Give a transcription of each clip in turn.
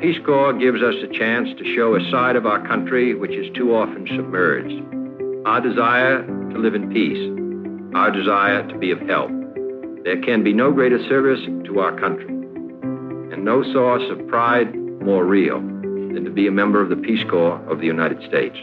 Peace Corps gives us a chance to show a side of our country which is too often submerged. Our desire to live in peace, our desire to be of help. There can be no greater service to our country, and no source of pride more real than to be a member of the Peace Corps of the United States.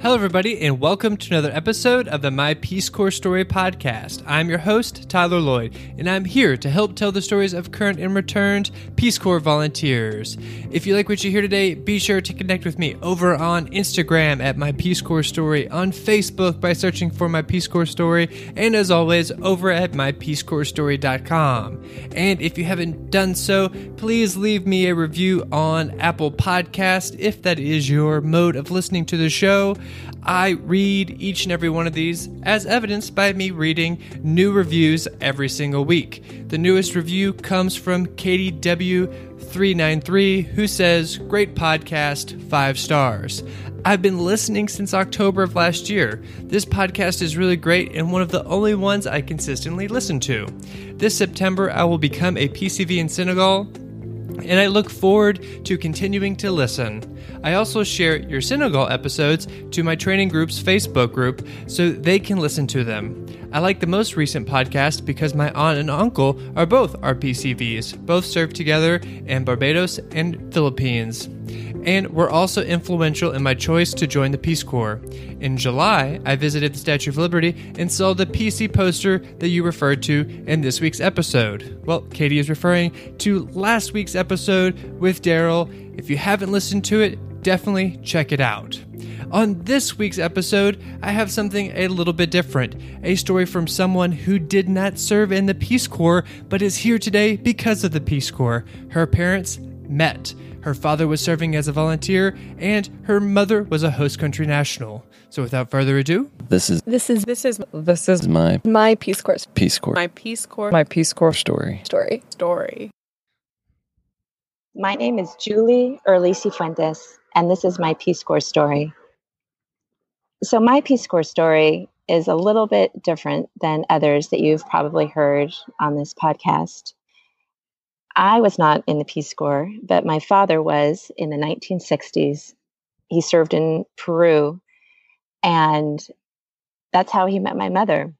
Hello, everybody, and welcome to another episode of the My Peace Corps Story podcast. I'm your host, Tyler Lloyd, and I'm here to help tell the stories of current and returned Peace Corps volunteers. If you like what you hear today, be sure to connect with me over on Instagram at My Peace Corps Story, on Facebook by searching for My Peace Corps Story, and as always, over at MyPeaceCorpsStory.com. And if you haven't done so, please leave me a review on Apple Podcast if that is your mode of listening to the show. I read each and every one of these, as evidenced by me reading new reviews every single week. The newest review comes from Katie W393, who says, Great podcast, five stars. I've been listening since October of last year. This podcast is really great and one of the only ones I consistently listen to. This September, I will become a PCV in Senegal and I look forward to continuing to listen. I also share your Senegal episodes to my training group's Facebook group so they can listen to them. I like the most recent podcast because my aunt and uncle are both RPCVs, both served together in Barbados and Philippines and were also influential in my choice to join the Peace Corps. In July, I visited the Statue of Liberty and saw the PC poster that you referred to in this week's episode. Well, Katie is referring to last week's episode with Daryl. If you haven't listened to it, definitely check it out. On this week's episode, I have something a little bit different a story from someone who did not serve in the Peace Corps but is here today because of the Peace Corps. Her parents met. Her father was serving as a volunteer, and her mother was a host country national. So, without further ado, This is This is this is this is my my Peace Corps Peace Corps my Peace Corps my Peace Corps story. story story. My name is Julie Erlisi Fuentes, and this is my Peace Corps story. So, my Peace Corps story is a little bit different than others that you've probably heard on this podcast. I was not in the Peace Corps, but my father was in the 1960s. He served in Peru, and that's how he met my mother.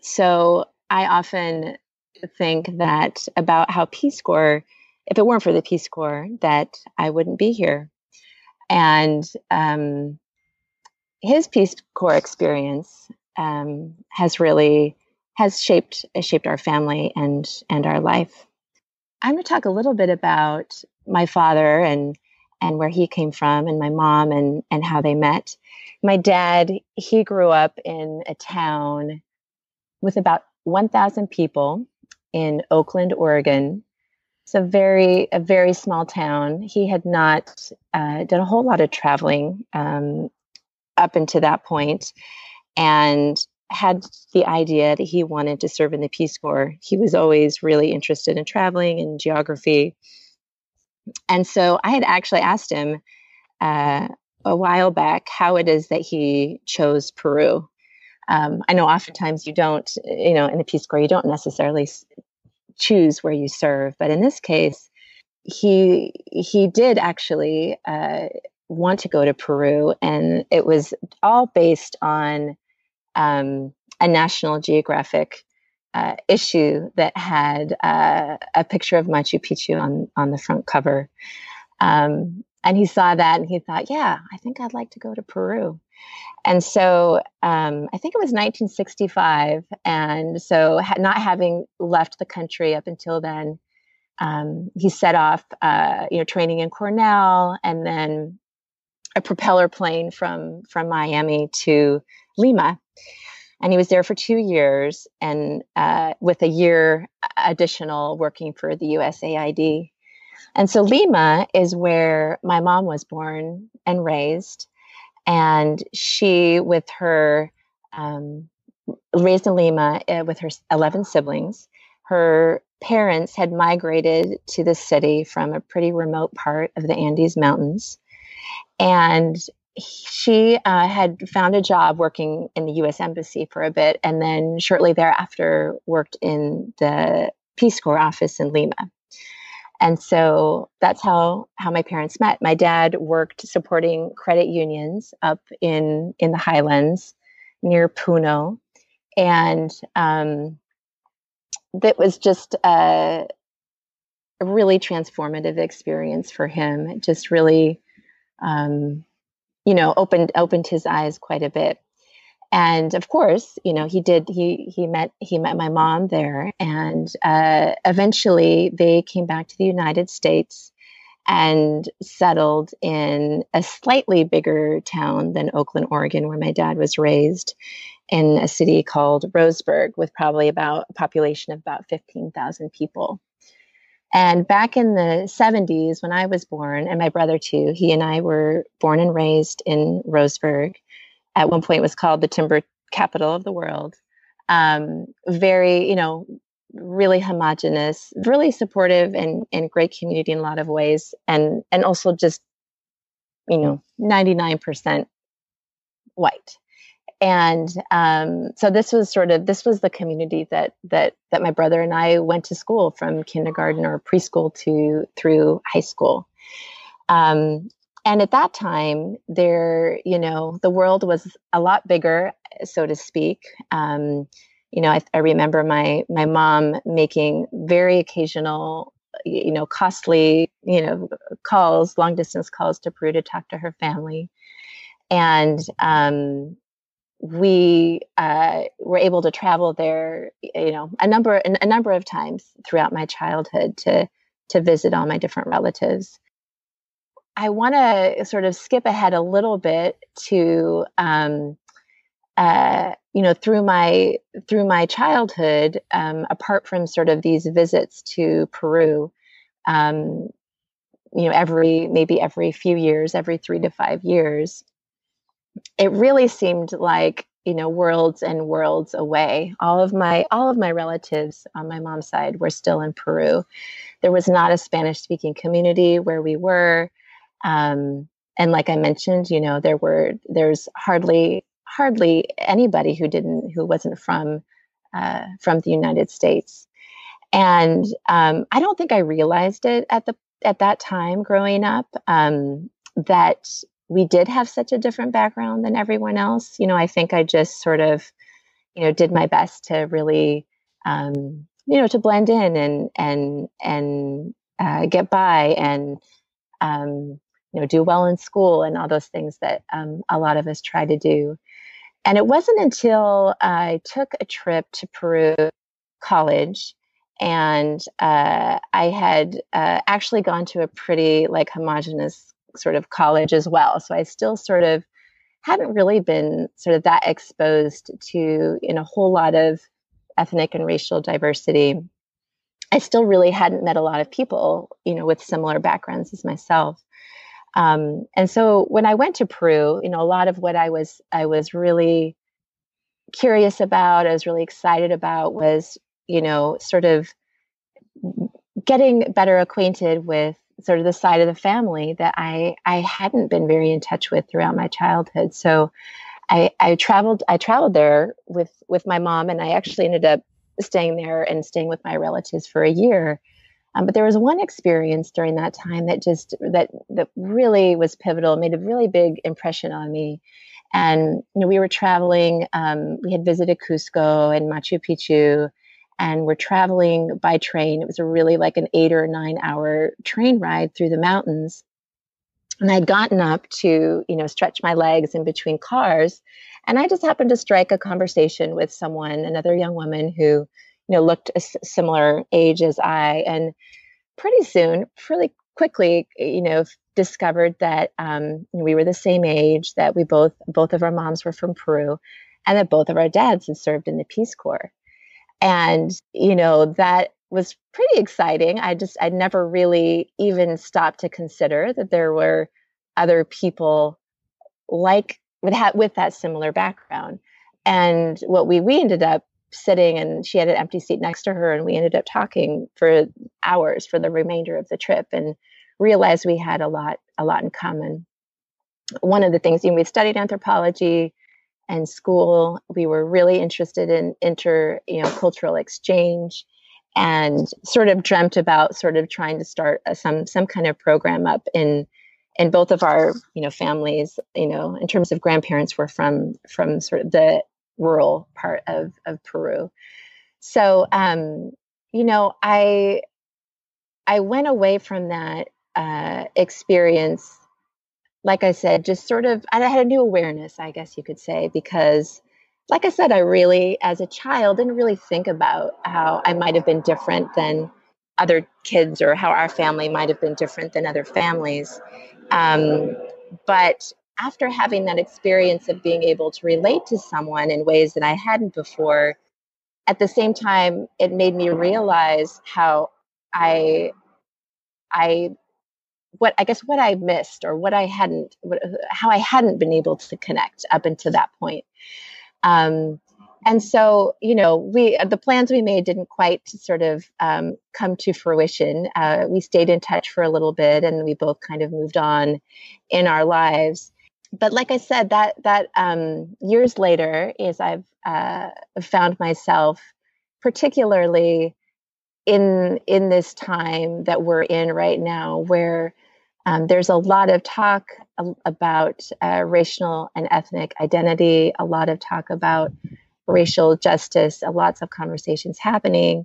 So, I often think that about how Peace Corps if it weren't for the Peace Corps, that I wouldn't be here. And um, his Peace Corps experience um, has really has shaped shaped our family and and our life. I'm going to talk a little bit about my father and and where he came from, and my mom and and how they met. My dad he grew up in a town with about 1,000 people in Oakland, Oregon, it's a very a very small town. He had not uh, done a whole lot of traveling um, up until that point, and had the idea that he wanted to serve in the Peace Corps. He was always really interested in traveling and geography, and so I had actually asked him uh, a while back how it is that he chose Peru. Um, I know oftentimes you don't, you know, in the Peace Corps, you don't necessarily choose where you serve. But in this case, he he did actually uh, want to go to Peru, and it was all based on um, a National Geographic uh, issue that had uh, a picture of Machu Picchu on on the front cover. Um, and he saw that, and he thought, "Yeah, I think I'd like to go to Peru." And so um, I think it was 1965. And so, ha- not having left the country up until then, um, he set off, uh, you know, training in Cornell and then a propeller plane from, from Miami to Lima. And he was there for two years and uh, with a year additional working for the USAID. And so Lima is where my mom was born and raised and she with her um, raised in lima uh, with her 11 siblings her parents had migrated to the city from a pretty remote part of the andes mountains and she uh, had found a job working in the us embassy for a bit and then shortly thereafter worked in the peace corps office in lima. And so that's how how my parents met. My dad worked supporting credit unions up in in the highlands near puno. And um, that was just a, a, really transformative experience for him. It just really um, you know opened opened his eyes quite a bit. And of course you know he did he he met he met my mom there and uh, eventually they came back to the united states and settled in a slightly bigger town than oakland oregon where my dad was raised in a city called roseburg with probably about a population of about 15000 people and back in the 70s when i was born and my brother too he and i were born and raised in roseburg at one point it was called the timber capital of the world. Um, very, you know, really homogenous, really supportive and, and great community in a lot of ways. And, and also just, you know, 99% white. And um, so this was sort of this was the community that that that my brother and I went to school from kindergarten or preschool to through high school. Um, and at that time there you know the world was a lot bigger so to speak um, you know I, I, remember my my mom making very occasional you know costly you know calls long distance calls to peru to talk to her family and um, we uh, were able to travel there you know a number a number of times throughout my childhood to to visit all my different relatives I want to sort of skip ahead a little bit to, um, uh, you know, through my through my childhood. Um, apart from sort of these visits to Peru, um, you know, every maybe every few years, every three to five years, it really seemed like you know worlds and worlds away. All of my all of my relatives on my mom's side were still in Peru. There was not a Spanish speaking community where we were. Um, and like I mentioned, you know, there were there's hardly hardly anybody who didn't who wasn't from uh, from the United States. And um, I don't think I realized it at the at that time growing up um, that we did have such a different background than everyone else. You know, I think I just sort of, you know, did my best to really, um, you know, to blend in and and and uh, get by and um, you know do well in school and all those things that um, a lot of us try to do and it wasn't until i took a trip to peru college and uh, i had uh, actually gone to a pretty like homogenous sort of college as well. So i still sort of hadn't really been sort of that exposed to in a whole lot of ethnic and racial diversity. I still really hadn't met a lot of people you know with similar backgrounds as myself. Um, and so when I went to Peru, you know, a lot of what I was I was really curious about, I was really excited about was, you know, sort of getting better acquainted with sort of the side of the family that I I hadn't been very in touch with throughout my childhood. So I, I traveled I traveled there with with my mom and I actually ended up staying there and staying with my relatives for a year. Um, but there was one experience during that time that just that that really was pivotal, made a really big impression on me. And you know, we were traveling. Um, we had visited Cusco and Machu Picchu, and we're traveling by train. It was a really like an eight or nine hour train ride through the mountains. And I'd gotten up to, you know, stretch my legs in between cars. And I just happened to strike a conversation with someone, another young woman who you know looked a similar age as I, and pretty soon, really quickly, you know, discovered that um, we were the same age, that we both both of our moms were from Peru, and that both of our dads had served in the Peace Corps, and you know that was pretty exciting. I just I'd never really even stopped to consider that there were other people like with ha- with that similar background. And what we we ended up sitting and she had an empty seat next to her and we ended up talking for hours for the remainder of the trip and realized we had a lot a lot in common one of the things you know, we studied anthropology and school. We were really interested in inter you know cultural exchange and sort of dreamt about sort of trying to start a, some some kind of program up in in both of our you know families you know in terms of grandparents were from from sort of the rural part of of Peru. So um you know I I went away from that uh, experience like I said, just sort of, I had a new awareness, I guess you could say, because, like I said, I really, as a child, didn't really think about how I might have been different than other kids or how our family might have been different than other families. Um, but after having that experience of being able to relate to someone in ways that I hadn't before, at the same time, it made me realize how I I what I guess what I missed or what I hadn't, what, how I hadn't been able to connect up until that point. Um, and so, you know, we the plans we made didn't quite sort of um, come to fruition. Uh, we stayed in touch for a little bit, and we both kind of moved on in our lives. But like I said, that that um, years later, is I've uh, found myself particularly in in this time that we're in right now, where um, there's a lot of talk about uh, racial and ethnic identity, a lot of talk about racial justice, uh, lots of conversations happening.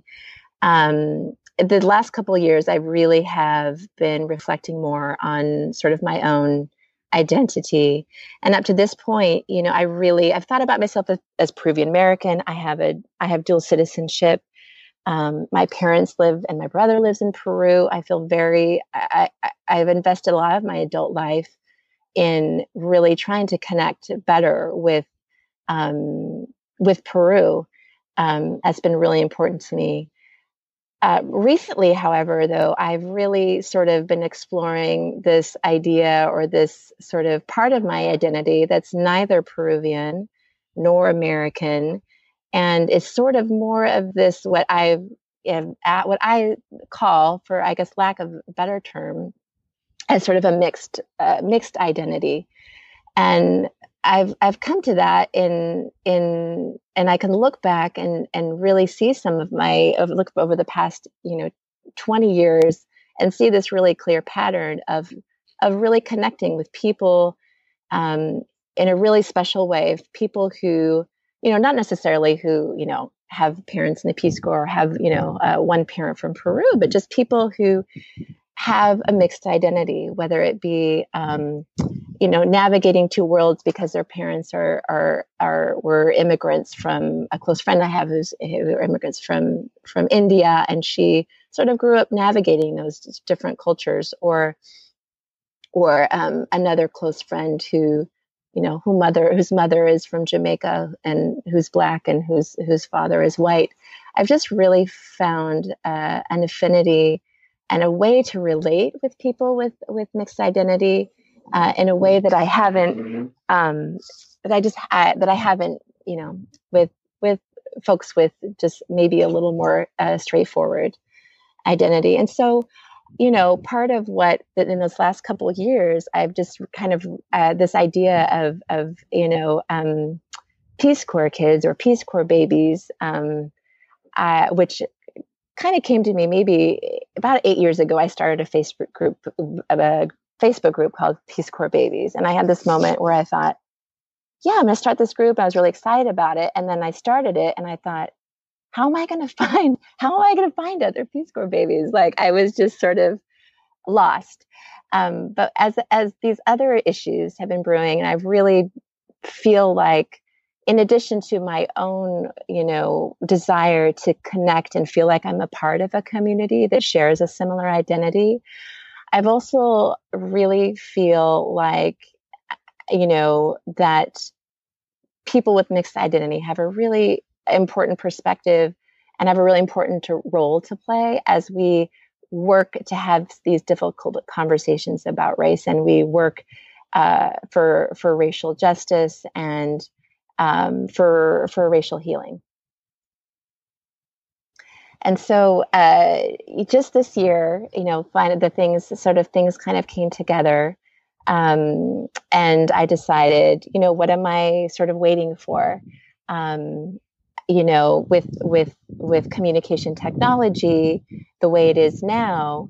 Um, the last couple years, I really have been reflecting more on sort of my own identity. And up to this point, you know, I really I've thought about myself as, as Peruvian American. I have a I have dual citizenship. Um, my parents live and my brother lives in Peru. I feel very, I, I, have invested a lot of my adult life in really trying to connect better with, um, with Peru. Um, that's been really important to me. Uh, recently, however, though, I've really sort of been exploring this idea or this sort of part of my identity that's neither Peruvian nor American and it's sort of more of this what I at what I call, for I guess lack of a better term, as sort of a mixed uh, mixed identity, and I've I've come to that in in and I can look back and and really see some of my look over the past you know twenty years and see this really clear pattern of of really connecting with people um, in a really special way people who you know, not necessarily who, you know, have parents in the Peace Corps or have, you know, uh, one parent from Peru, but just people who have a mixed identity, whether it be, um, you know, navigating two worlds because their parents are are are were immigrants from a close friend I have who's who immigrants from from India, and she sort of grew up navigating those different cultures, or or um, another close friend who you know, who mother whose mother is from Jamaica and who's black and whose whose father is white. I've just really found uh, an affinity and a way to relate with people with with mixed identity uh, in a way that I haven't um, that I just I, that I haven't you know with with folks with just maybe a little more uh, straightforward identity. And so you know, part of what that in those last couple of years, I've just kind of uh, this idea of of you know um, Peace Corps kids or Peace Corps babies, um, uh, which kind of came to me maybe about eight years ago. I started a Facebook group, a Facebook group called Peace Corps Babies, and I had this moment where I thought, "Yeah, I'm going to start this group." I was really excited about it, and then I started it, and I thought, how am I going to find how am I going to find other Peace Corps babies? Like I was just sort of lost. Um, but as as these other issues have been brewing, and I really feel like, in addition to my own, you know, desire to connect and feel like I'm a part of a community that shares a similar identity, I've also really feel like, you know, that people with mixed identity have a really important perspective and have a really important to, role to play as we work to have these difficult conversations about race and we work uh, for for racial justice and um, for for racial healing. And so, uh, just this year, you know, find the things sort of things kind of came together, um, and I decided, you know, what am I sort of waiting for? Um, you know, with with with communication technology the way it is now,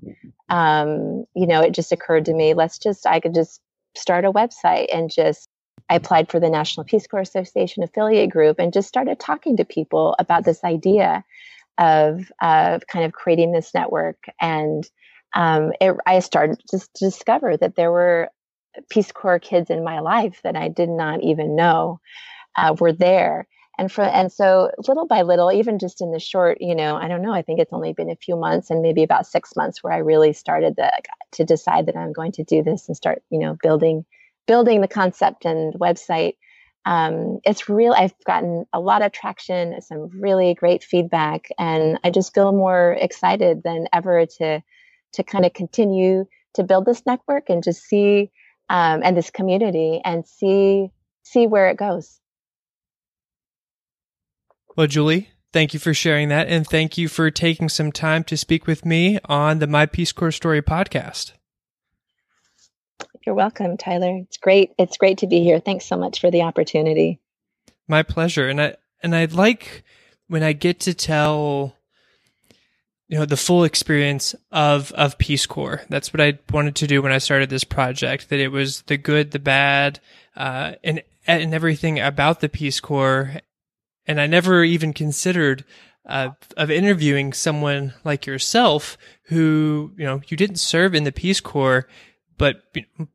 um, you know, it just occurred to me, let's just I could just start a website and just I applied for the National Peace Corps Association affiliate group and just started talking to people about this idea of of kind of creating this network and um, it, I started just to discover that there were Peace Corps kids in my life that I did not even know uh, were there. And for and so little by little, even just in the short, you know, I don't know. I think it's only been a few months and maybe about six months where I really started the, to decide that I'm going to do this and start, you know, building building the concept and website. Um, it's real. I've gotten a lot of traction, some really great feedback, and I just feel more excited than ever to to kind of continue to build this network and just see um, and this community and see see where it goes. Well, Julie, thank you for sharing that, and thank you for taking some time to speak with me on the My Peace Corps Story podcast. You're welcome, Tyler. It's great. It's great to be here. Thanks so much for the opportunity. My pleasure. And I and I'd like when I get to tell you know the full experience of of Peace Corps. That's what I wanted to do when I started this project. That it was the good, the bad, uh, and and everything about the Peace Corps. And I never even considered uh, of interviewing someone like yourself who you know you didn't serve in the Peace Corps, but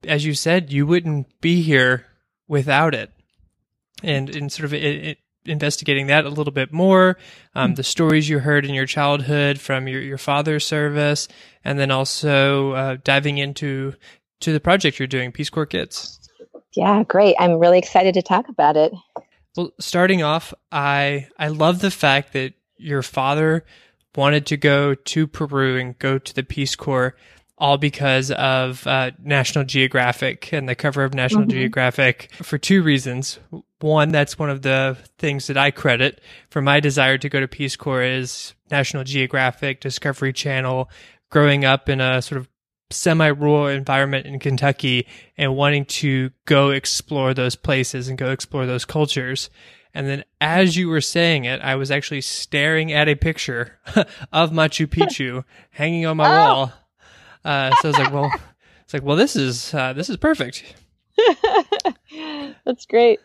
as you said, you wouldn't be here without it. And in sort of it, it investigating that a little bit more, um, the stories you heard in your childhood from your, your father's service, and then also uh, diving into to the project you're doing, Peace Corps Kids. Yeah, great. I'm really excited to talk about it. Well, starting off, I I love the fact that your father wanted to go to Peru and go to the Peace Corps all because of uh, National Geographic and the cover of National mm-hmm. Geographic for two reasons. One, that's one of the things that I credit for my desire to go to Peace Corps is National Geographic, Discovery Channel, growing up in a sort of semi-rural environment in Kentucky and wanting to go explore those places and go explore those cultures. And then as you were saying it, I was actually staring at a picture of Machu Picchu hanging on my oh. wall uh, so I was like, well, it's like, well, this is uh, this is perfect. That's great.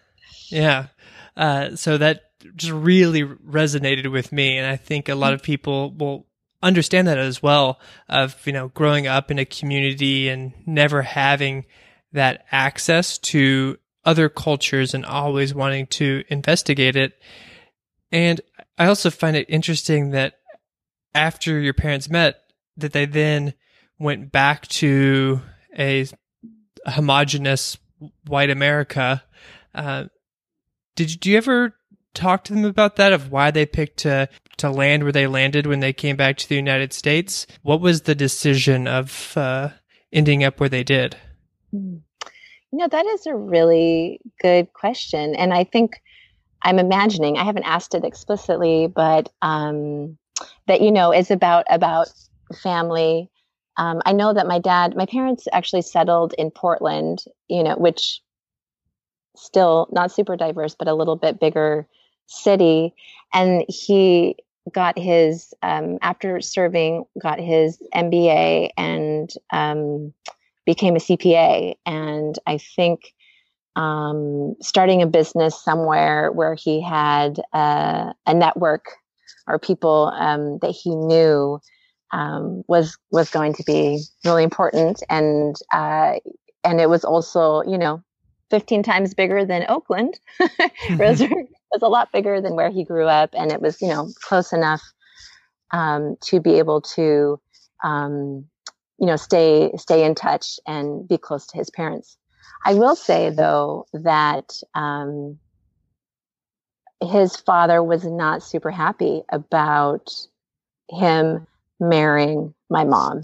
Yeah. Uh, so that just really resonated with me, and I think a lot of people will understand that as well. Of you know, growing up in a community and never having that access to other cultures and always wanting to investigate it. And I also find it interesting that after your parents met, that they then went back to a homogenous white America. Uh, did you, do you ever talk to them about that of why they picked to to land where they landed when they came back to the United States? What was the decision of uh, ending up where they did? Hmm. You know, that is a really good question, and I think I'm imagining. I haven't asked it explicitly, but um, that you know is about about family um, I know that my dad, my parents actually settled in Portland, you know, which still not super diverse, but a little bit bigger city. And he got his, um, after serving, got his MBA and um, became a CPA. And I think um, starting a business somewhere where he had uh, a network or people um, that he knew um, was was going to be really important, and uh, and it was also you know 15 times bigger than Oakland. it was, was a lot bigger than where he grew up, and it was you know close enough um, to be able to um, you know stay stay in touch and be close to his parents. I will say though that um, his father was not super happy about him marrying my mom.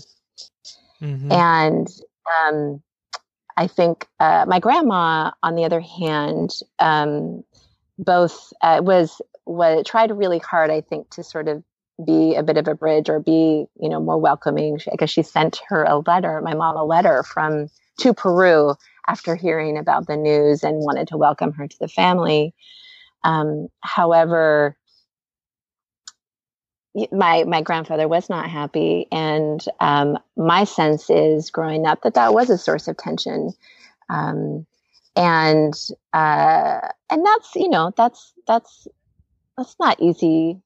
Mm-hmm. And um, I think uh, my grandma, on the other hand, um, both uh, was was tried really hard. I think to sort of be a bit of a bridge or be you know more welcoming. Because she sent her a letter, my mom a letter from to Peru after hearing about the news and wanted to welcome her to the family. Um, however, my my grandfather was not happy, and um, my sense is growing up that that was a source of tension, um, and uh, and that's you know that's that's that's not easy,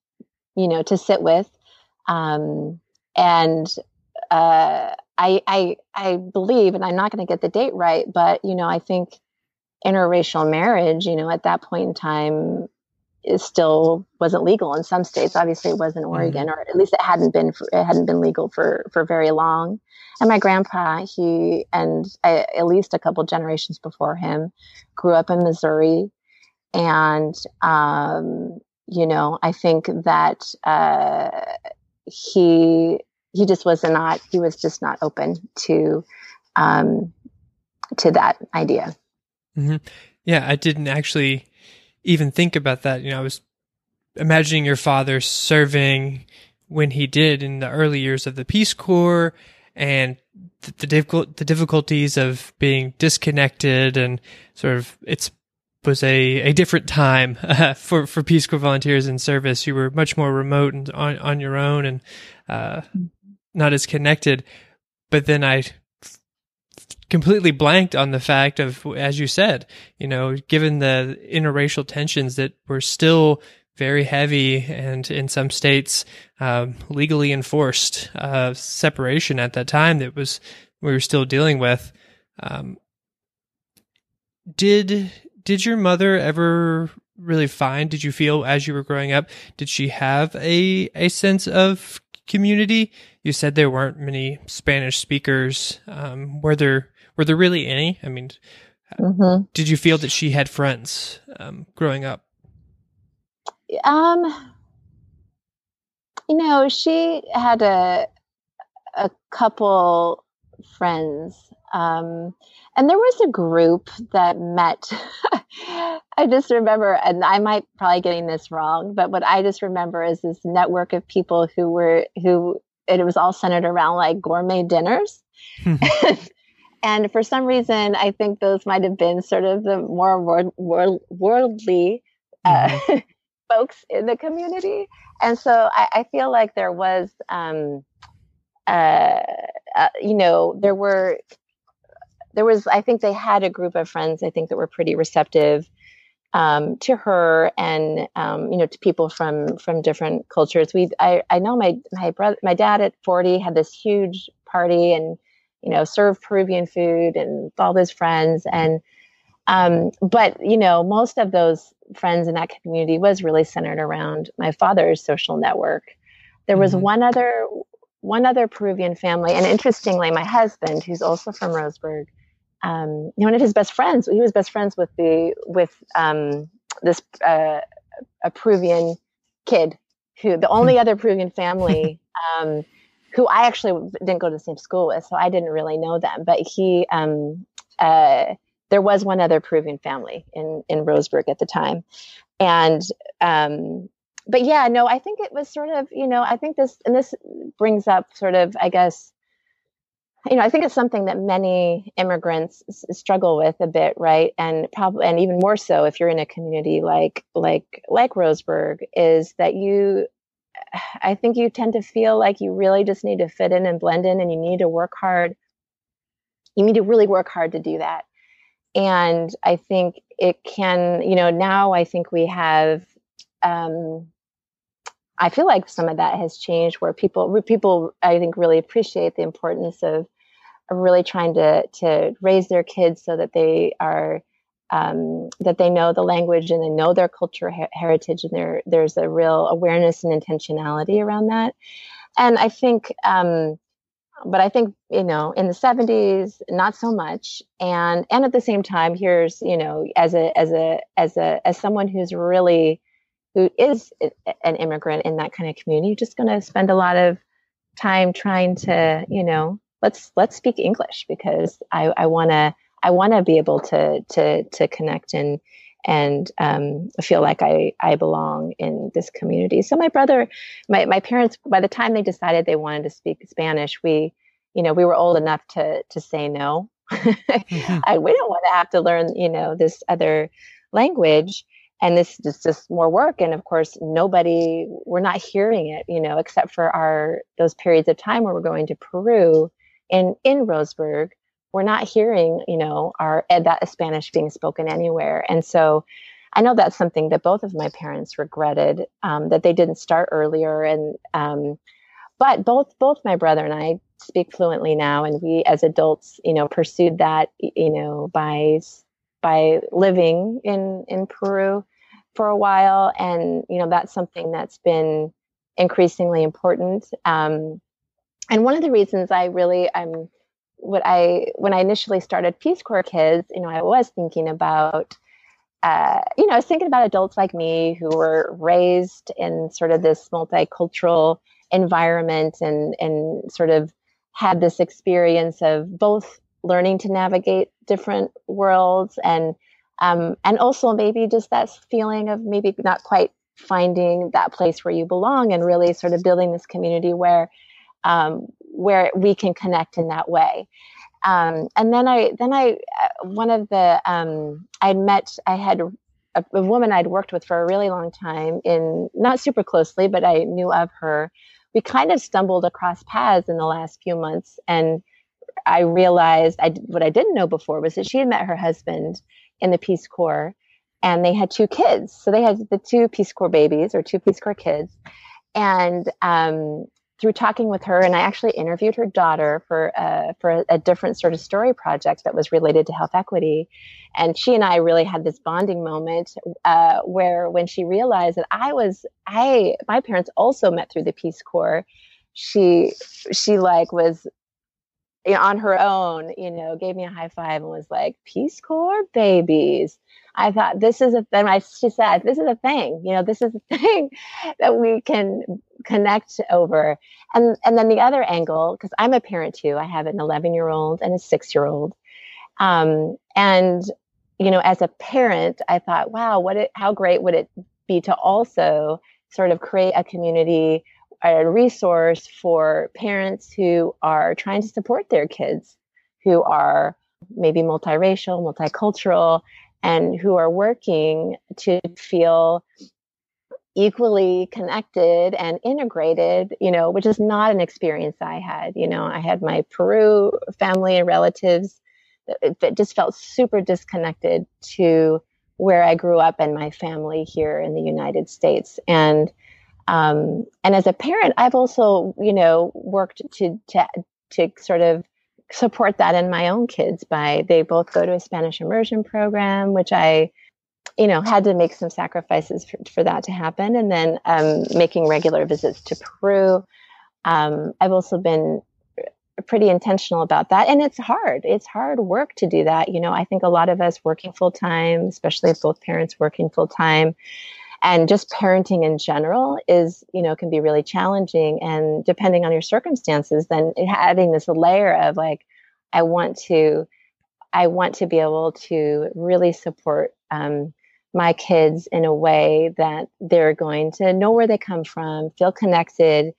you know, to sit with, um, and uh, I I I believe, and I'm not going to get the date right, but you know, I think interracial marriage, you know, at that point in time still wasn't legal in some states. Obviously, it was in mm-hmm. Oregon, or at least it hadn't been for, it hadn't been legal for for very long. And my grandpa, he and I, at least a couple generations before him, grew up in Missouri, and um, you know, I think that uh, he he just was not he was just not open to um, to that idea. Mm-hmm. Yeah, I didn't actually even think about that. You know, I was imagining your father serving when he did in the early years of the Peace Corps and the, the difficult the difficulties of being disconnected and sort of it's was a, a different time uh, for for Peace Corps volunteers in service. You were much more remote and on on your own and uh, not as connected. But then I completely blanked on the fact of, as you said, you know, given the interracial tensions that were still very heavy and in some states um, legally enforced uh, separation at that time that was we were still dealing with. Um, did did your mother ever really find? Did you feel as you were growing up? Did she have a a sense of community? You said there weren't many Spanish speakers. Um, were there were there really any? I mean, mm-hmm. did you feel that she had friends um, growing up? Um, you know, she had a a couple friends, um, and there was a group that met. I just remember, and I might probably getting this wrong, but what I just remember is this network of people who were who it was all centered around like gourmet dinners. and for some reason, I think those might have been sort of the more world, world, worldly uh, mm-hmm. folks in the community. And so I, I feel like there was, um, uh, uh, you know, there were, there was, I think they had a group of friends, I think that were pretty receptive um, to her and um, you know to people from from different cultures. We I, I know my my brother my dad at forty had this huge party and you know served Peruvian food and all his friends and um, but you know most of those friends in that community was really centered around my father's social network. There was mm-hmm. one other one other Peruvian family, and interestingly, my husband, who's also from Roseburg, um, one of his best friends. He was best friends with the with um, this uh, a Peruvian kid who the only other Peruvian family um, who I actually didn't go to the same school with, so I didn't really know them. But he um, uh, there was one other Peruvian family in in Roseburg at the time, and um, but yeah, no, I think it was sort of you know I think this and this brings up sort of I guess you know, I think it's something that many immigrants s- struggle with a bit, right? And probably, and even more so if you're in a community like like like Roseburg, is that you, I think you tend to feel like you really just need to fit in and blend in, and you need to work hard. You need to really work hard to do that. And I think it can, you know, now I think we have um, I feel like some of that has changed where people people I think really appreciate the importance of of really trying to to raise their kids so that they are um, that they know the language and they know their culture her- heritage and there there's a real awareness and intentionality around that. And I think um, but I think you know in the 70s not so much. And and at the same time here's you know as a as a as a as someone who's really who is an immigrant in that kind of community, you're just going to spend a lot of time trying to, you know, let's let's speak English because I, I want to I want to be able to to to connect and and um, feel like I I belong in this community. So my brother, my my parents, by the time they decided they wanted to speak Spanish, we you know we were old enough to to say no. mm-hmm. I, we don't want to have to learn you know this other language and this is just more work and of course nobody we're not hearing it you know except for our those periods of time where we're going to peru and in roseburg we're not hearing you know our that spanish being spoken anywhere. And so i know that's something that both of my parents regretted um, that they didn't start earlier. And um, but both both my brother and i speak fluently now and we as adults you know pursued that you know by by living in in peru for a while. And you know that's something that's been increasingly important. Um, and one of the reasons i really i'm what i when i initially started peace corps kids you know i was thinking about uh, you know i was thinking about adults like me who were raised in sort of this multicultural environment and and sort of had this experience of both learning to navigate different worlds and um, and also maybe just that feeling of maybe not quite finding that place where you belong and really sort of building this community where um, where we can connect in that way um, and then i then i uh, one of the um, i met i had a, a, woman i'd worked with for a really long time in not super closely but i knew of her we kind of stumbled across paths in the last few months and i realized I, what i didn't know before was that she had met her husband in the Peace Corps, and they had two kids. So they had the two Peace Corps babies or two Peace Corps kids. And um, through talking with her, and I actually interviewed her daughter for uh, for a, a, different sort of story project that was related to health equity. And she and I really had this bonding moment uh, where, when she realized that I was, I my parents also met through the Peace Corps. She she like was you know, on her own, you know, gave me a high five and was like, Peace Corps babies. I thought this is a thing. I, she said, this is a thing, you know, this is a thing that we can connect over. And, and then the other angle, because I'm a parent too, I have an 11 year old and a six year old. Um, and, you know, as a parent, I thought, wow, what it, how great would it be to also sort of create a community a resource for parents who are trying to support their kids who are maybe multiracial, multicultural, and who are working to feel equally connected and integrated, you know, which is not an experience I had. You know, I had my Peru family and relatives that just felt super disconnected to where I grew up and my family here in the United States. And um, and as a parent, I've also, you know, worked to, to, to sort of support that in my own kids by they both go to a Spanish immersion program, which I, you know, had to make some sacrifices for, for that to happen. And then um, making regular visits to Peru. Um, I've also been pretty intentional about that. And it's hard. It's hard work to do that. You know, I think a lot of us working full time, especially if both parents working full time, and just parenting in general is you know can be really challenging and depending on your circumstances then adding this layer of like i want to i want to be able to really support um, my kids in a way that they're going to know where they come from feel connected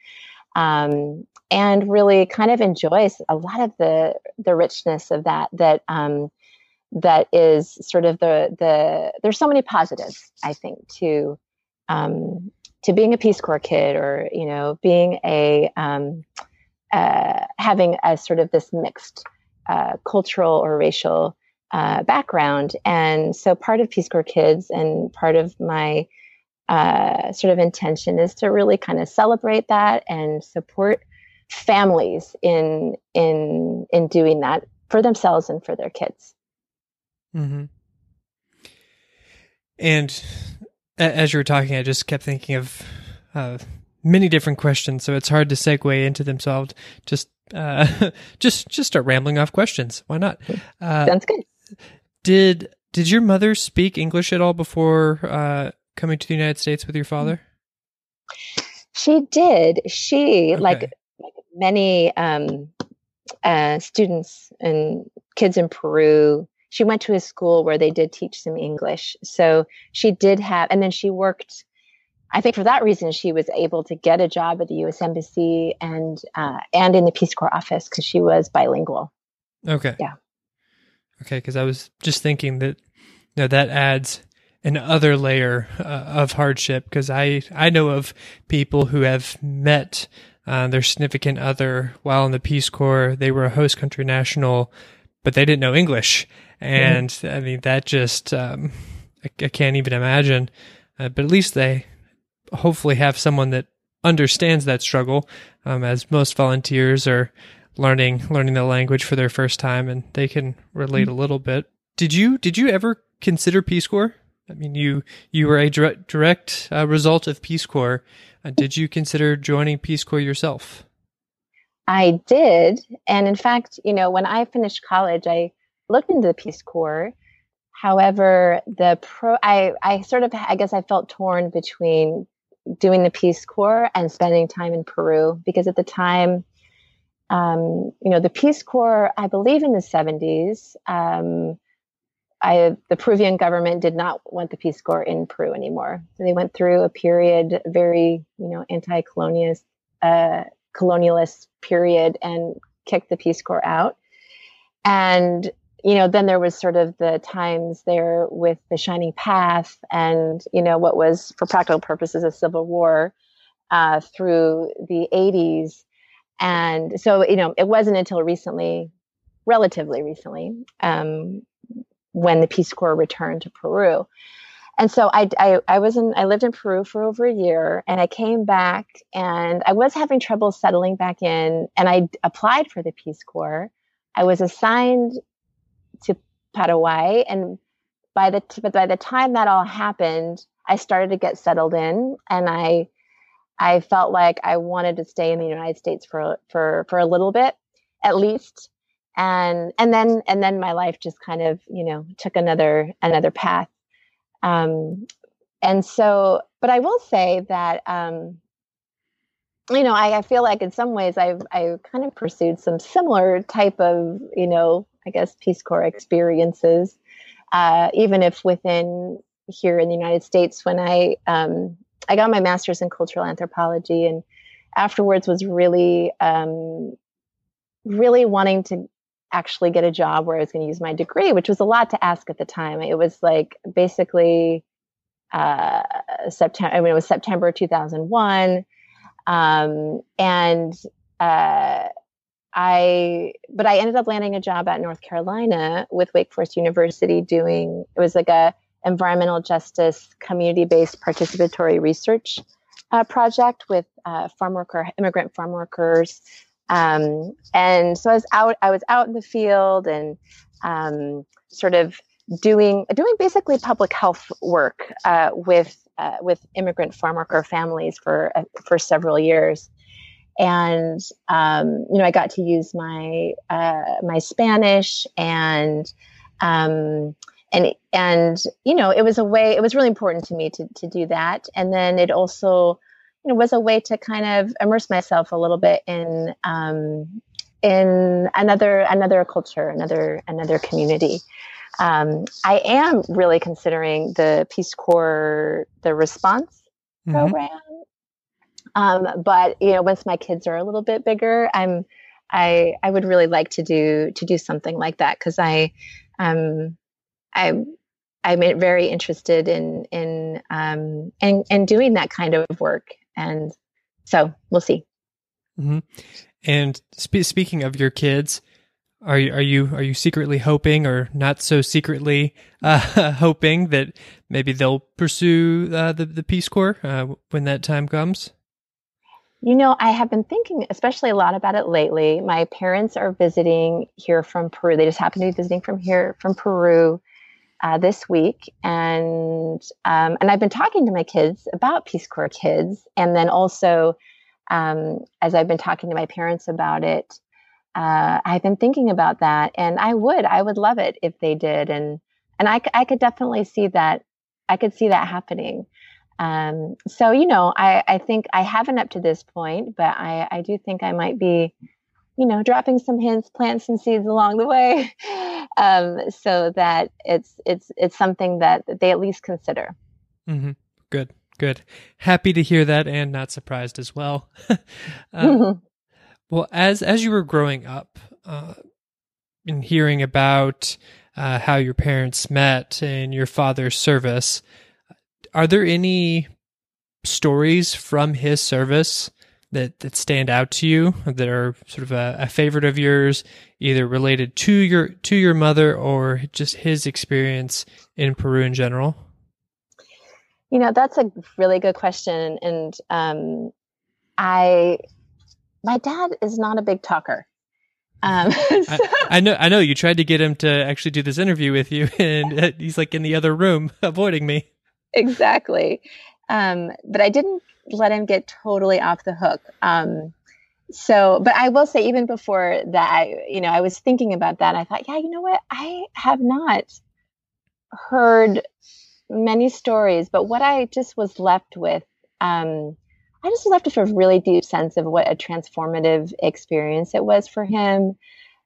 um, and really kind of enjoy a lot of the the richness of that that um, that is sort of the the there's so many positives i think to um, to being a peace corps kid or you know being a um, uh, having a sort of this mixed uh, cultural or racial uh, background and so part of peace corps kids and part of my uh, sort of intention is to really kind of celebrate that and support families in in in doing that for themselves and for their kids Mm-hmm. And as you were talking, I just kept thinking of uh, many different questions, so it's hard to segue into them. So just uh, just just start rambling off questions. Why not? Uh, Sounds good. Did did your mother speak English at all before uh, coming to the United States with your father? She did. She okay. like like many um, uh, students and kids in Peru she went to a school where they did teach some English. So she did have, and then she worked. I think for that reason, she was able to get a job at the U.S. Embassy and uh, and in the Peace Corps office because she was bilingual. Okay. Yeah. Okay, because I was just thinking that you know, that adds an other layer uh, of hardship because I I know of people who have met uh, their significant other while in the Peace Corps. They were a host country national, but they didn't know English, and mm-hmm. I mean that just um, I, I, can't even imagine. Uh, but at least they hopefully have someone that understands that struggle, um, as most volunteers are learning learning the language for their first time, and they can relate a little bit. Did you did you ever consider Peace Corps? I mean, you you were a direct, direct uh, result of Peace Corps. Uh, did you consider joining Peace Corps yourself? I did, and in fact, you know, when I finished college, I looked into the Peace Corps. However, the pro, I I sort of, I guess, I felt torn between doing the Peace Corps and spending time in Peru because at the time, um, you know, the Peace Corps, I believe in the seventies. Um, I, the Peruvian government did not want the Peace Corps in Peru anymore. So they went through a period, very, you know, anti-colonialist, uh, colonialist period, and kicked the Peace Corps out. And you know, then there was sort of the times there with the Shining Path, and you know, what was, for practical purposes, a civil war uh, through the '80s. And so, you know, it wasn't until recently, relatively recently, um, when the Peace Corps returned to Peru. And so I, I, I was in, I lived in Peru for over a year and I came back and I was having trouble settling back in and I applied for the Peace Corps. I was assigned to Paraguay and by the, by the time that all happened, I started to get settled in and I, I felt like I wanted to stay in the United States for, for, for a little bit at least. And and then and then my life just kind of you know took another another path. Um and so but i will say that um you know I, I feel like in some ways i've i kind of pursued some similar type of you know i guess peace corps experiences uh even if within here in the united states when i um i got my master's in cultural anthropology and afterwards was really um really wanting to actually get a job where I was going to use my degree, which was a lot to ask at the time. It was like basically uh, September. I mean, it was September 2001, um, and uh, I. But I ended up landing a job at North Carolina with Wake Forest University, doing it was like a environmental justice community-based participatory research uh, project with uh, farm worker immigrant farm workers um, and so I was out, I was out in the field and um, sort of doing doing basically public health work uh, with uh, with immigrant farm worker families for uh, for several years. And um, you know, I got to use my uh, my Spanish and um, and and you know, it was a way. It was really important to me to to do that. And then it also you know, was a way to kind of immerse myself a little bit in um, in another another culture, another another community. Um, I am really considering the Peace Corps the response mm-hmm. program, um, but you know, once my kids are a little bit bigger, I'm I I would really like to do to do something like that because I um I I'm very interested in in um in, in doing that kind of work and so we'll see. Mm-hmm. And sp- speaking of your kids, are you are you are you secretly hoping, or not so secretly uh, hoping that maybe they'll pursue uh, the the Peace Corps uh, when that time comes? You know, I have been thinking, especially a lot about it lately. My parents are visiting here from Peru. They just happen to be visiting from here from Peru uh, this week, and um, and I've been talking to my kids about Peace Corps kids, and then also um, as I've been talking to my parents about it, uh, I've been thinking about that, and I would, I would love it if they did, and and I, I could definitely see that, I could see that happening. Um, so you know, I I think I haven't up to this point, but I I do think I might be you know, dropping some hints, plant some seeds along the way, um, so that it's it's it's something that they at least consider. Mm-hmm. Good, good. Happy to hear that, and not surprised as well. uh, well, as as you were growing up, uh, and hearing about uh, how your parents met and your father's service. Are there any stories from his service that, that stand out to you that are sort of a, a favorite of yours, either related to your to your mother or just his experience in Peru in general? You know, that's a really good question, and um, I, my dad is not a big talker. Um, so, I, I, know, I know. You tried to get him to actually do this interview with you, and he's like in the other room, avoiding me. Exactly, um, but I didn't let him get totally off the hook. Um, so, but I will say, even before that, I, you know, I was thinking about that. I thought, yeah, you know what? I have not heard many stories, but what I just was left with, um, I just left with a really deep sense of what a transformative experience it was for him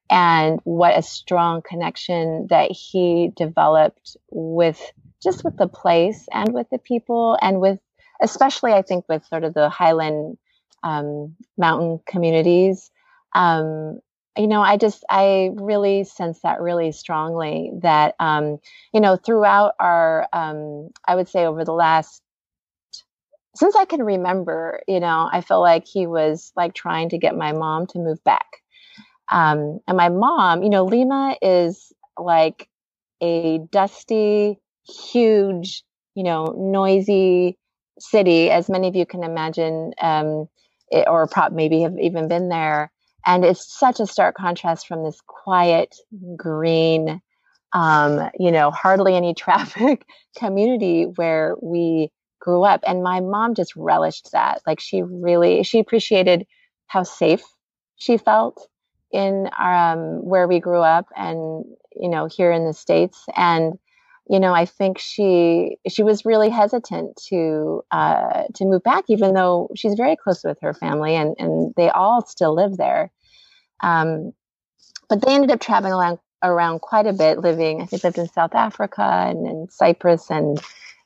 and what a strong connection that he developed with just with the place and with the people and with especially I think with sort of the highland um, mountain communities. Um, you know, I just I really sense that really strongly that um, you know throughout our um, I would say over the last since I can remember, you know, I feel like he was like trying to get my mom to move back. Um, and my mom, you know, Lima is like a dusty, huge, you know, noisy city, as many of you can imagine, um, it, or prop maybe have even been there. And it's such a stark contrast from this quiet, green, um, you know, hardly any traffic community where we grew up. And my mom just relished that. Like she really, she appreciated how safe she felt in um, where we grew up and, you know, here in the States. And you know, I think she she was really hesitant to uh, to move back, even though she's very close with her family and and they all still live there. Um, but they ended up traveling around around quite a bit, living. I think lived in South Africa and in Cyprus and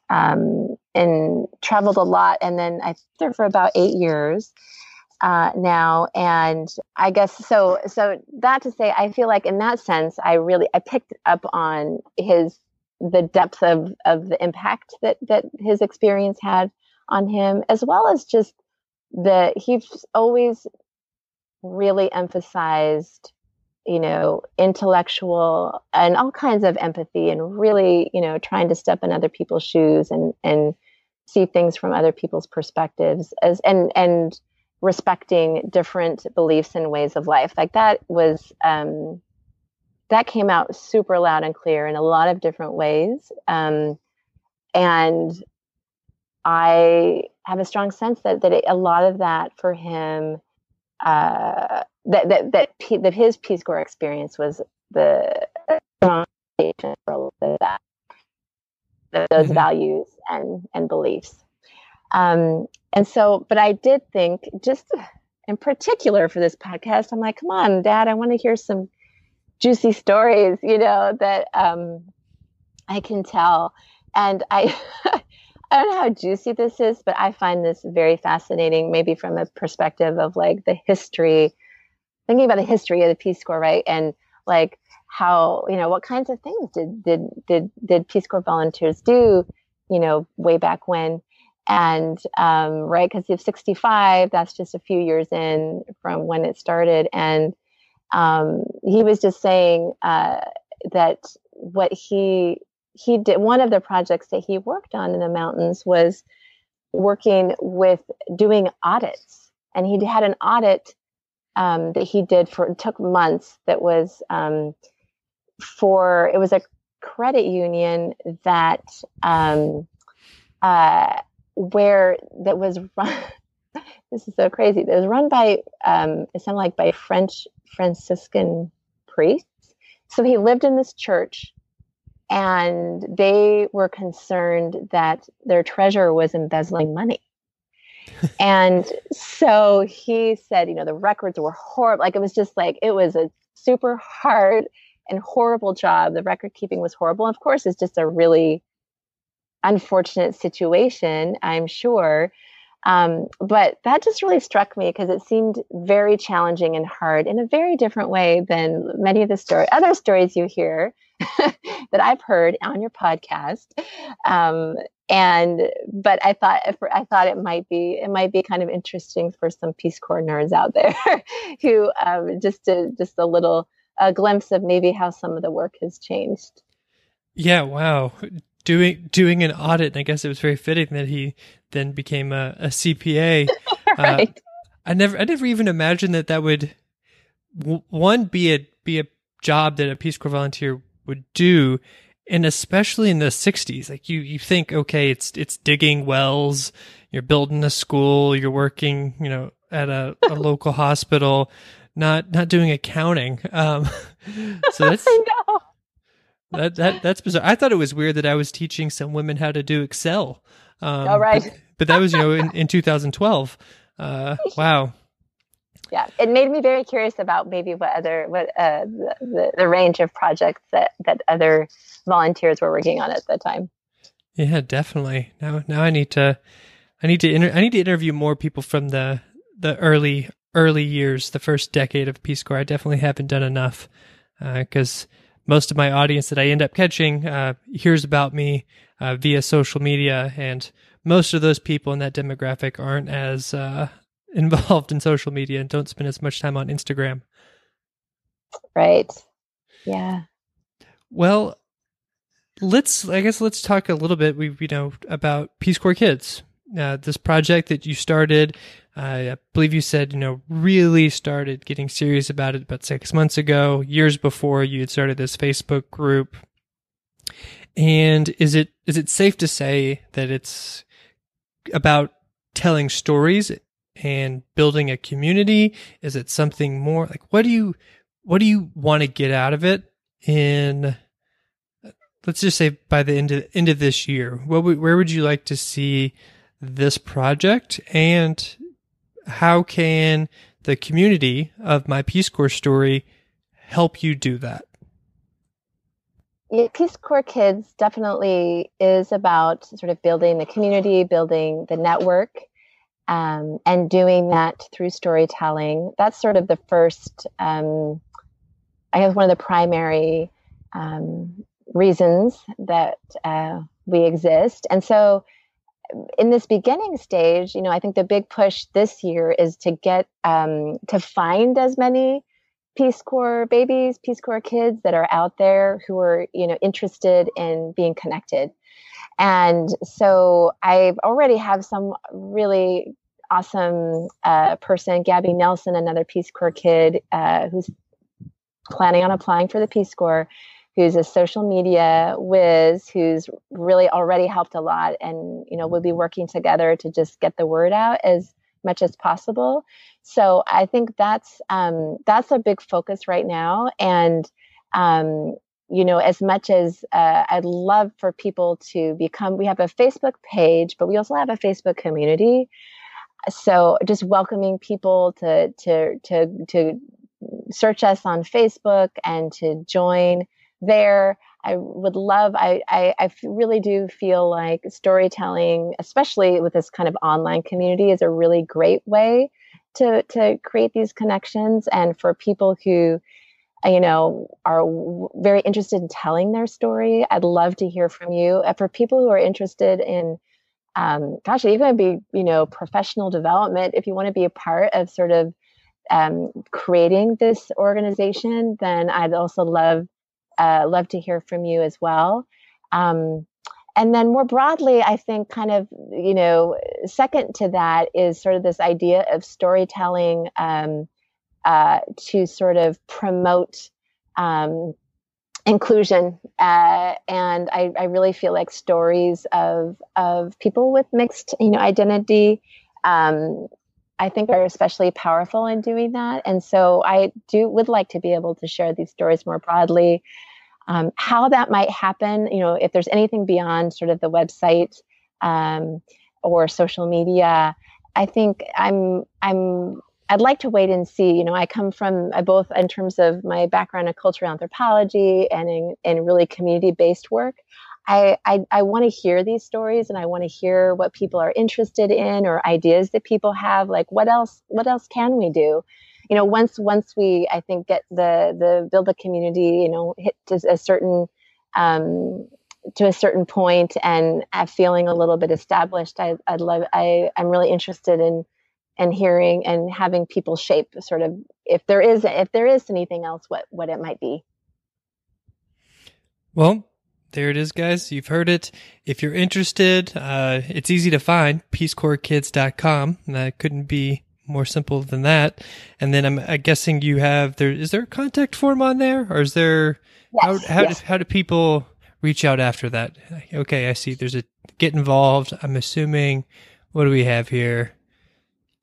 um, and traveled a lot. And then I there for about eight years. Uh, now and i guess so so that to say i feel like in that sense i really i picked up on his the depth of of the impact that that his experience had on him as well as just the he's always really emphasized you know intellectual and all kinds of empathy and really you know trying to step in other people's shoes and and see things from other people's perspectives as and and respecting different beliefs and ways of life. Like that was um that came out super loud and clear in a lot of different ways. Um, and I have a strong sense that that it, a lot of that for him, uh, that that that, P, that his Peace Corps experience was the foundation for a lot of that, those mm-hmm. values and and beliefs. Um, and so, but I did think just in particular for this podcast, I'm like, come on, Dad, I want to hear some juicy stories, you know, that um, I can tell. And I, I don't know how juicy this is, but I find this very fascinating, maybe from a perspective of like the history, thinking about the history of the Peace Corps, right? And like how, you know, what kinds of things did did did did Peace Corps volunteers do, you know, way back when? And um, right, because you have 65, that's just a few years in from when it started, and um, he was just saying uh, that what he he did one of the projects that he worked on in the mountains was working with doing audits. And he had an audit um, that he did for took months that was um, for it was a credit union that um, uh, where that was run this is so crazy. It was run by um, it sounded like by French Franciscan priests. So he lived in this church, and they were concerned that their treasurer was embezzling money. and so he said, you know, the records were horrible. Like it was just like it was a super hard and horrible job. The record keeping was horrible. And of course, it's just a really unfortunate situation, I'm sure. Um, but that just really struck me because it seemed very challenging and hard in a very different way than many of the story, other stories you hear that I've heard on your podcast. Um, and but I thought I thought it might be it might be kind of interesting for some Peace Corps nerds out there who um, just a, just a little a glimpse of maybe how some of the work has changed. Yeah, wow. Doing doing an audit, and I guess it was very fitting that he then became a, a CPA. right. Uh, I never I never even imagined that that would one be a be a job that a Peace Corps volunteer would do, and especially in the '60s. Like you you think, okay, it's it's digging wells, you're building a school, you're working, you know, at a, a local hospital, not not doing accounting. Um, so that's that that that's bizarre. I thought it was weird that I was teaching some women how to do Excel. Um, All right, but, but that was you know in, in 2012. Uh, wow. Yeah, it made me very curious about maybe what other what uh, the, the range of projects that that other volunteers were working on at the time. Yeah, definitely. Now now I need to I need to inter- I need to interview more people from the the early early years, the first decade of Peace Corps. I definitely haven't done enough because uh, most of my audience that I end up catching uh, hears about me uh, via social media, and most of those people in that demographic aren't as uh, involved in social media and don't spend as much time on Instagram. Right. Yeah. Well, let's I guess let's talk a little bit we you know about Peace Corps Kids. Uh, this project that you started, I believe you said you know really started getting serious about it about six months ago. Years before you had started this Facebook group. And is it is it safe to say that it's about telling stories and building a community? Is it something more like what do you what do you want to get out of it in let's just say by the end of end of this year? What where would you like to see this project and how can the community of my Peace Corps story help you do that? Yeah, Peace Corps Kids definitely is about sort of building the community, building the network, um, and doing that through storytelling. That's sort of the first, um, I guess, one of the primary um, reasons that uh, we exist. And so, in this beginning stage, you know, I think the big push this year is to get um, to find as many Peace Corps babies, Peace Corps kids that are out there who are, you know, interested in being connected. And so I already have some really awesome uh, person, Gabby Nelson, another Peace Corps kid uh, who's planning on applying for the Peace Corps, who's a social media whiz, who's really already helped a lot, and you know we'll be working together to just get the word out as much as possible. So I think that's um, that's a big focus right now, and um, you know, as much as uh, I'd love for people to become, we have a Facebook page, but we also have a Facebook community. So just welcoming people to to to to search us on Facebook and to join there. I would love, I, I, I really do feel like storytelling, especially with this kind of online community, is a really great way to, to create these connections. And for people who, you know, are very interested in telling their story, I'd love to hear from you. And for people who are interested in, um, gosh, even be, you know, professional development, if you want to be a part of sort of um, creating this organization, then I'd also love uh, love to hear from you as well. Um, and then more broadly, I think kind of, you know, second to that is sort of this idea of storytelling um, uh, to sort of promote um, inclusion. Uh, and I, I, really feel like stories of, of people with mixed, you know, identity um, I think are especially powerful in doing that. And so I do would like to be able to share these stories more broadly. Um, how that might happen, you know, if there's anything beyond sort of the website um, or social media, I think I'm I'm I'd like to wait and see. You know, I come from uh, both in terms of my background in cultural anthropology and in, in really community based work. I, I, I want to hear these stories and I want to hear what people are interested in or ideas that people have. Like, what else? What else can we do? You know once once we i think get the the build a community you know hit to a certain um, to a certain point and feeling a little bit established, I, I'd love. I I'm really interested in and hearing and having people shape sort of if there is if there is anything else what what it might be. Well there it is guys. You've heard it. If you're interested uh, it's easy to find peacecorpskids.com that couldn't be more simple than that and then i'm, I'm guessing you have there is there a contact form on there or is there yes, how, how, yes. do, how do people reach out after that okay i see there's a get involved i'm assuming what do we have here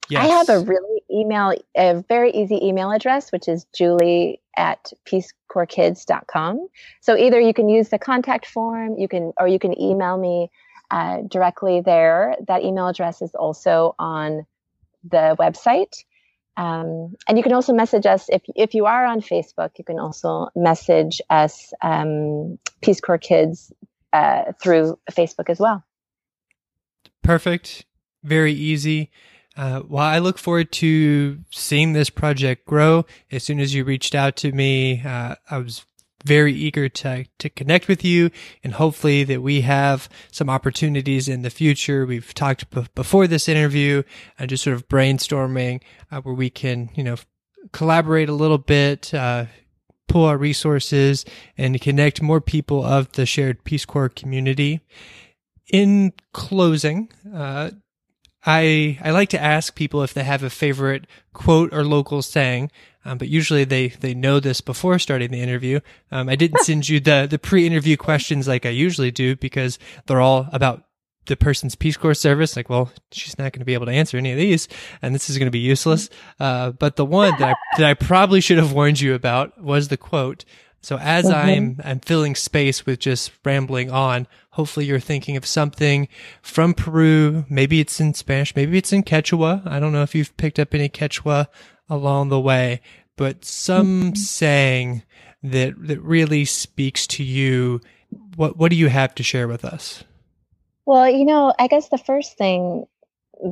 Yes. I have a really email, a very easy email address, which is julie at peacecorpskids.com. So either you can use the contact form, you can, or you can email me uh, directly there. That email address is also on the website. Um, and you can also message us if if you are on Facebook. You can also message us um, Peace Corps Kids uh, through Facebook as well. Perfect. Very easy. Uh, well, I look forward to seeing this project grow. As soon as you reached out to me, uh, I was very eager to to connect with you, and hopefully that we have some opportunities in the future. We've talked b- before this interview, and uh, just sort of brainstorming uh, where we can, you know, collaborate a little bit. Uh, pull our resources and connect more people of the shared Peace Corps community. In closing, uh, I I like to ask people if they have a favorite quote or local saying, um, but usually they they know this before starting the interview. Um, I didn't send you the the pre-interview questions like I usually do because they're all about the person's Peace Corps service. Like, well, she's not going to be able to answer any of these, and this is going to be useless. Uh, but the one that I that I probably should have warned you about was the quote. So as mm-hmm. I'm I'm filling space with just rambling on, hopefully you're thinking of something from Peru. Maybe it's in Spanish, maybe it's in Quechua. I don't know if you've picked up any Quechua along the way, but some saying that that really speaks to you. What what do you have to share with us? Well, you know, I guess the first thing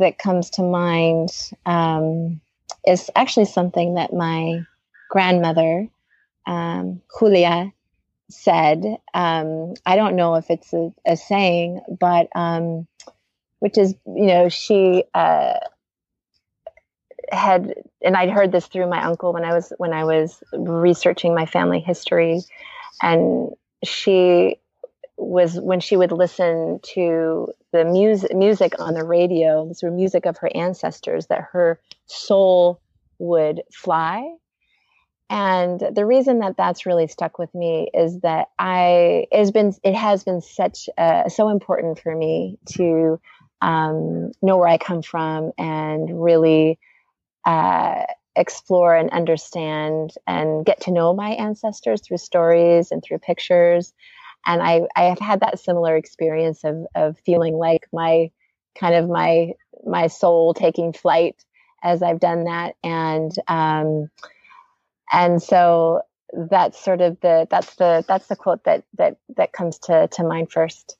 that comes to mind um, is actually something that my grandmother um, Julia said. Um, I don't know if it's a, a saying, but um, which is, you know, she uh, had, and I'd heard this through my uncle when I was when I was researching my family history, and she was when she would listen to the music music on the radio, this was music of her ancestors, that her soul would fly and the reason that that's really stuck with me is that I has been it has been such uh, so important for me to um, know where I come from and really uh, explore and understand and get to know my ancestors through stories and through pictures. And I I have had that similar experience of of feeling like my kind of my my soul taking flight as I've done that and. Um, and so that's sort of the that's the that's the quote that that that comes to to mind first.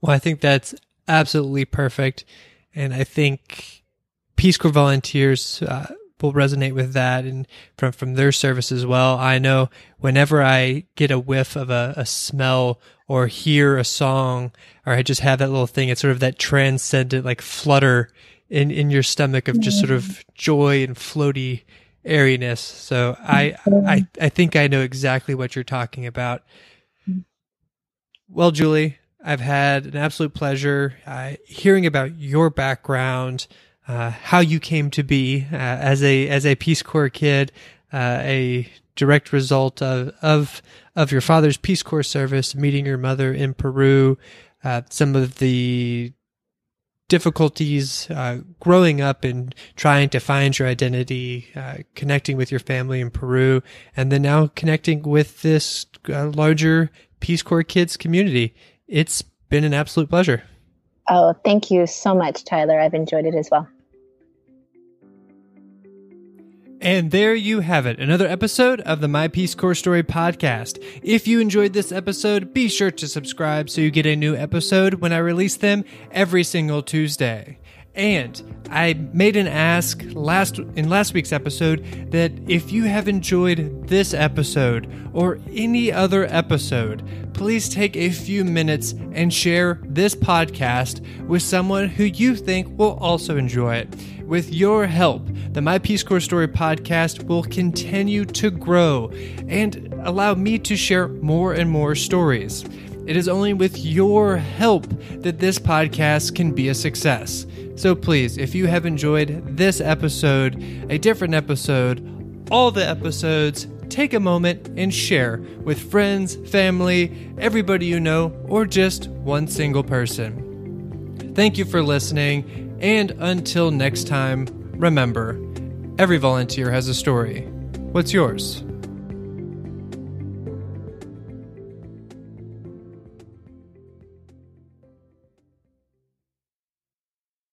Well i think that's absolutely perfect. And i think peace corps volunteers uh, will resonate with that and from from their service as well. I know whenever i get a whiff of a, a smell or hear a song or i just have that little thing it's sort of that transcendent like flutter in in your stomach of just sort of joy and floaty airiness. So I, I, I think I know exactly what you're talking about. Well, Julie, I've had an absolute pleasure uh, hearing about your background, uh, how you came to be uh, as a as a Peace Corps kid, uh, a direct result of of of your father's Peace Corps service, meeting your mother in Peru, uh, some of the difficulties uh, growing up and trying to find your identity, uh, connecting with your family in Peru, and then now connecting with this uh, larger Peace Corps Kids community. It's been an absolute pleasure. Oh, thank you so much, Tyler. I've enjoyed it as well. And there you have it, another episode of the My Peace Corps Story podcast. If you enjoyed this episode, be sure to subscribe so you get a new episode when I release them every single Tuesday. And I made an ask last in last week's episode that if you have enjoyed this episode or any other episode, please take a few minutes and share this podcast with someone who you think will also enjoy it. With your help, the My Peace Corps Story podcast will continue to grow and allow me to share more and more stories. It is only with your help that this podcast can be a success. So please, if you have enjoyed this episode, a different episode, all the episodes, take a moment and share with friends, family, everybody you know, or just one single person. Thank you for listening, and until next time, remember every volunteer has a story. What's yours?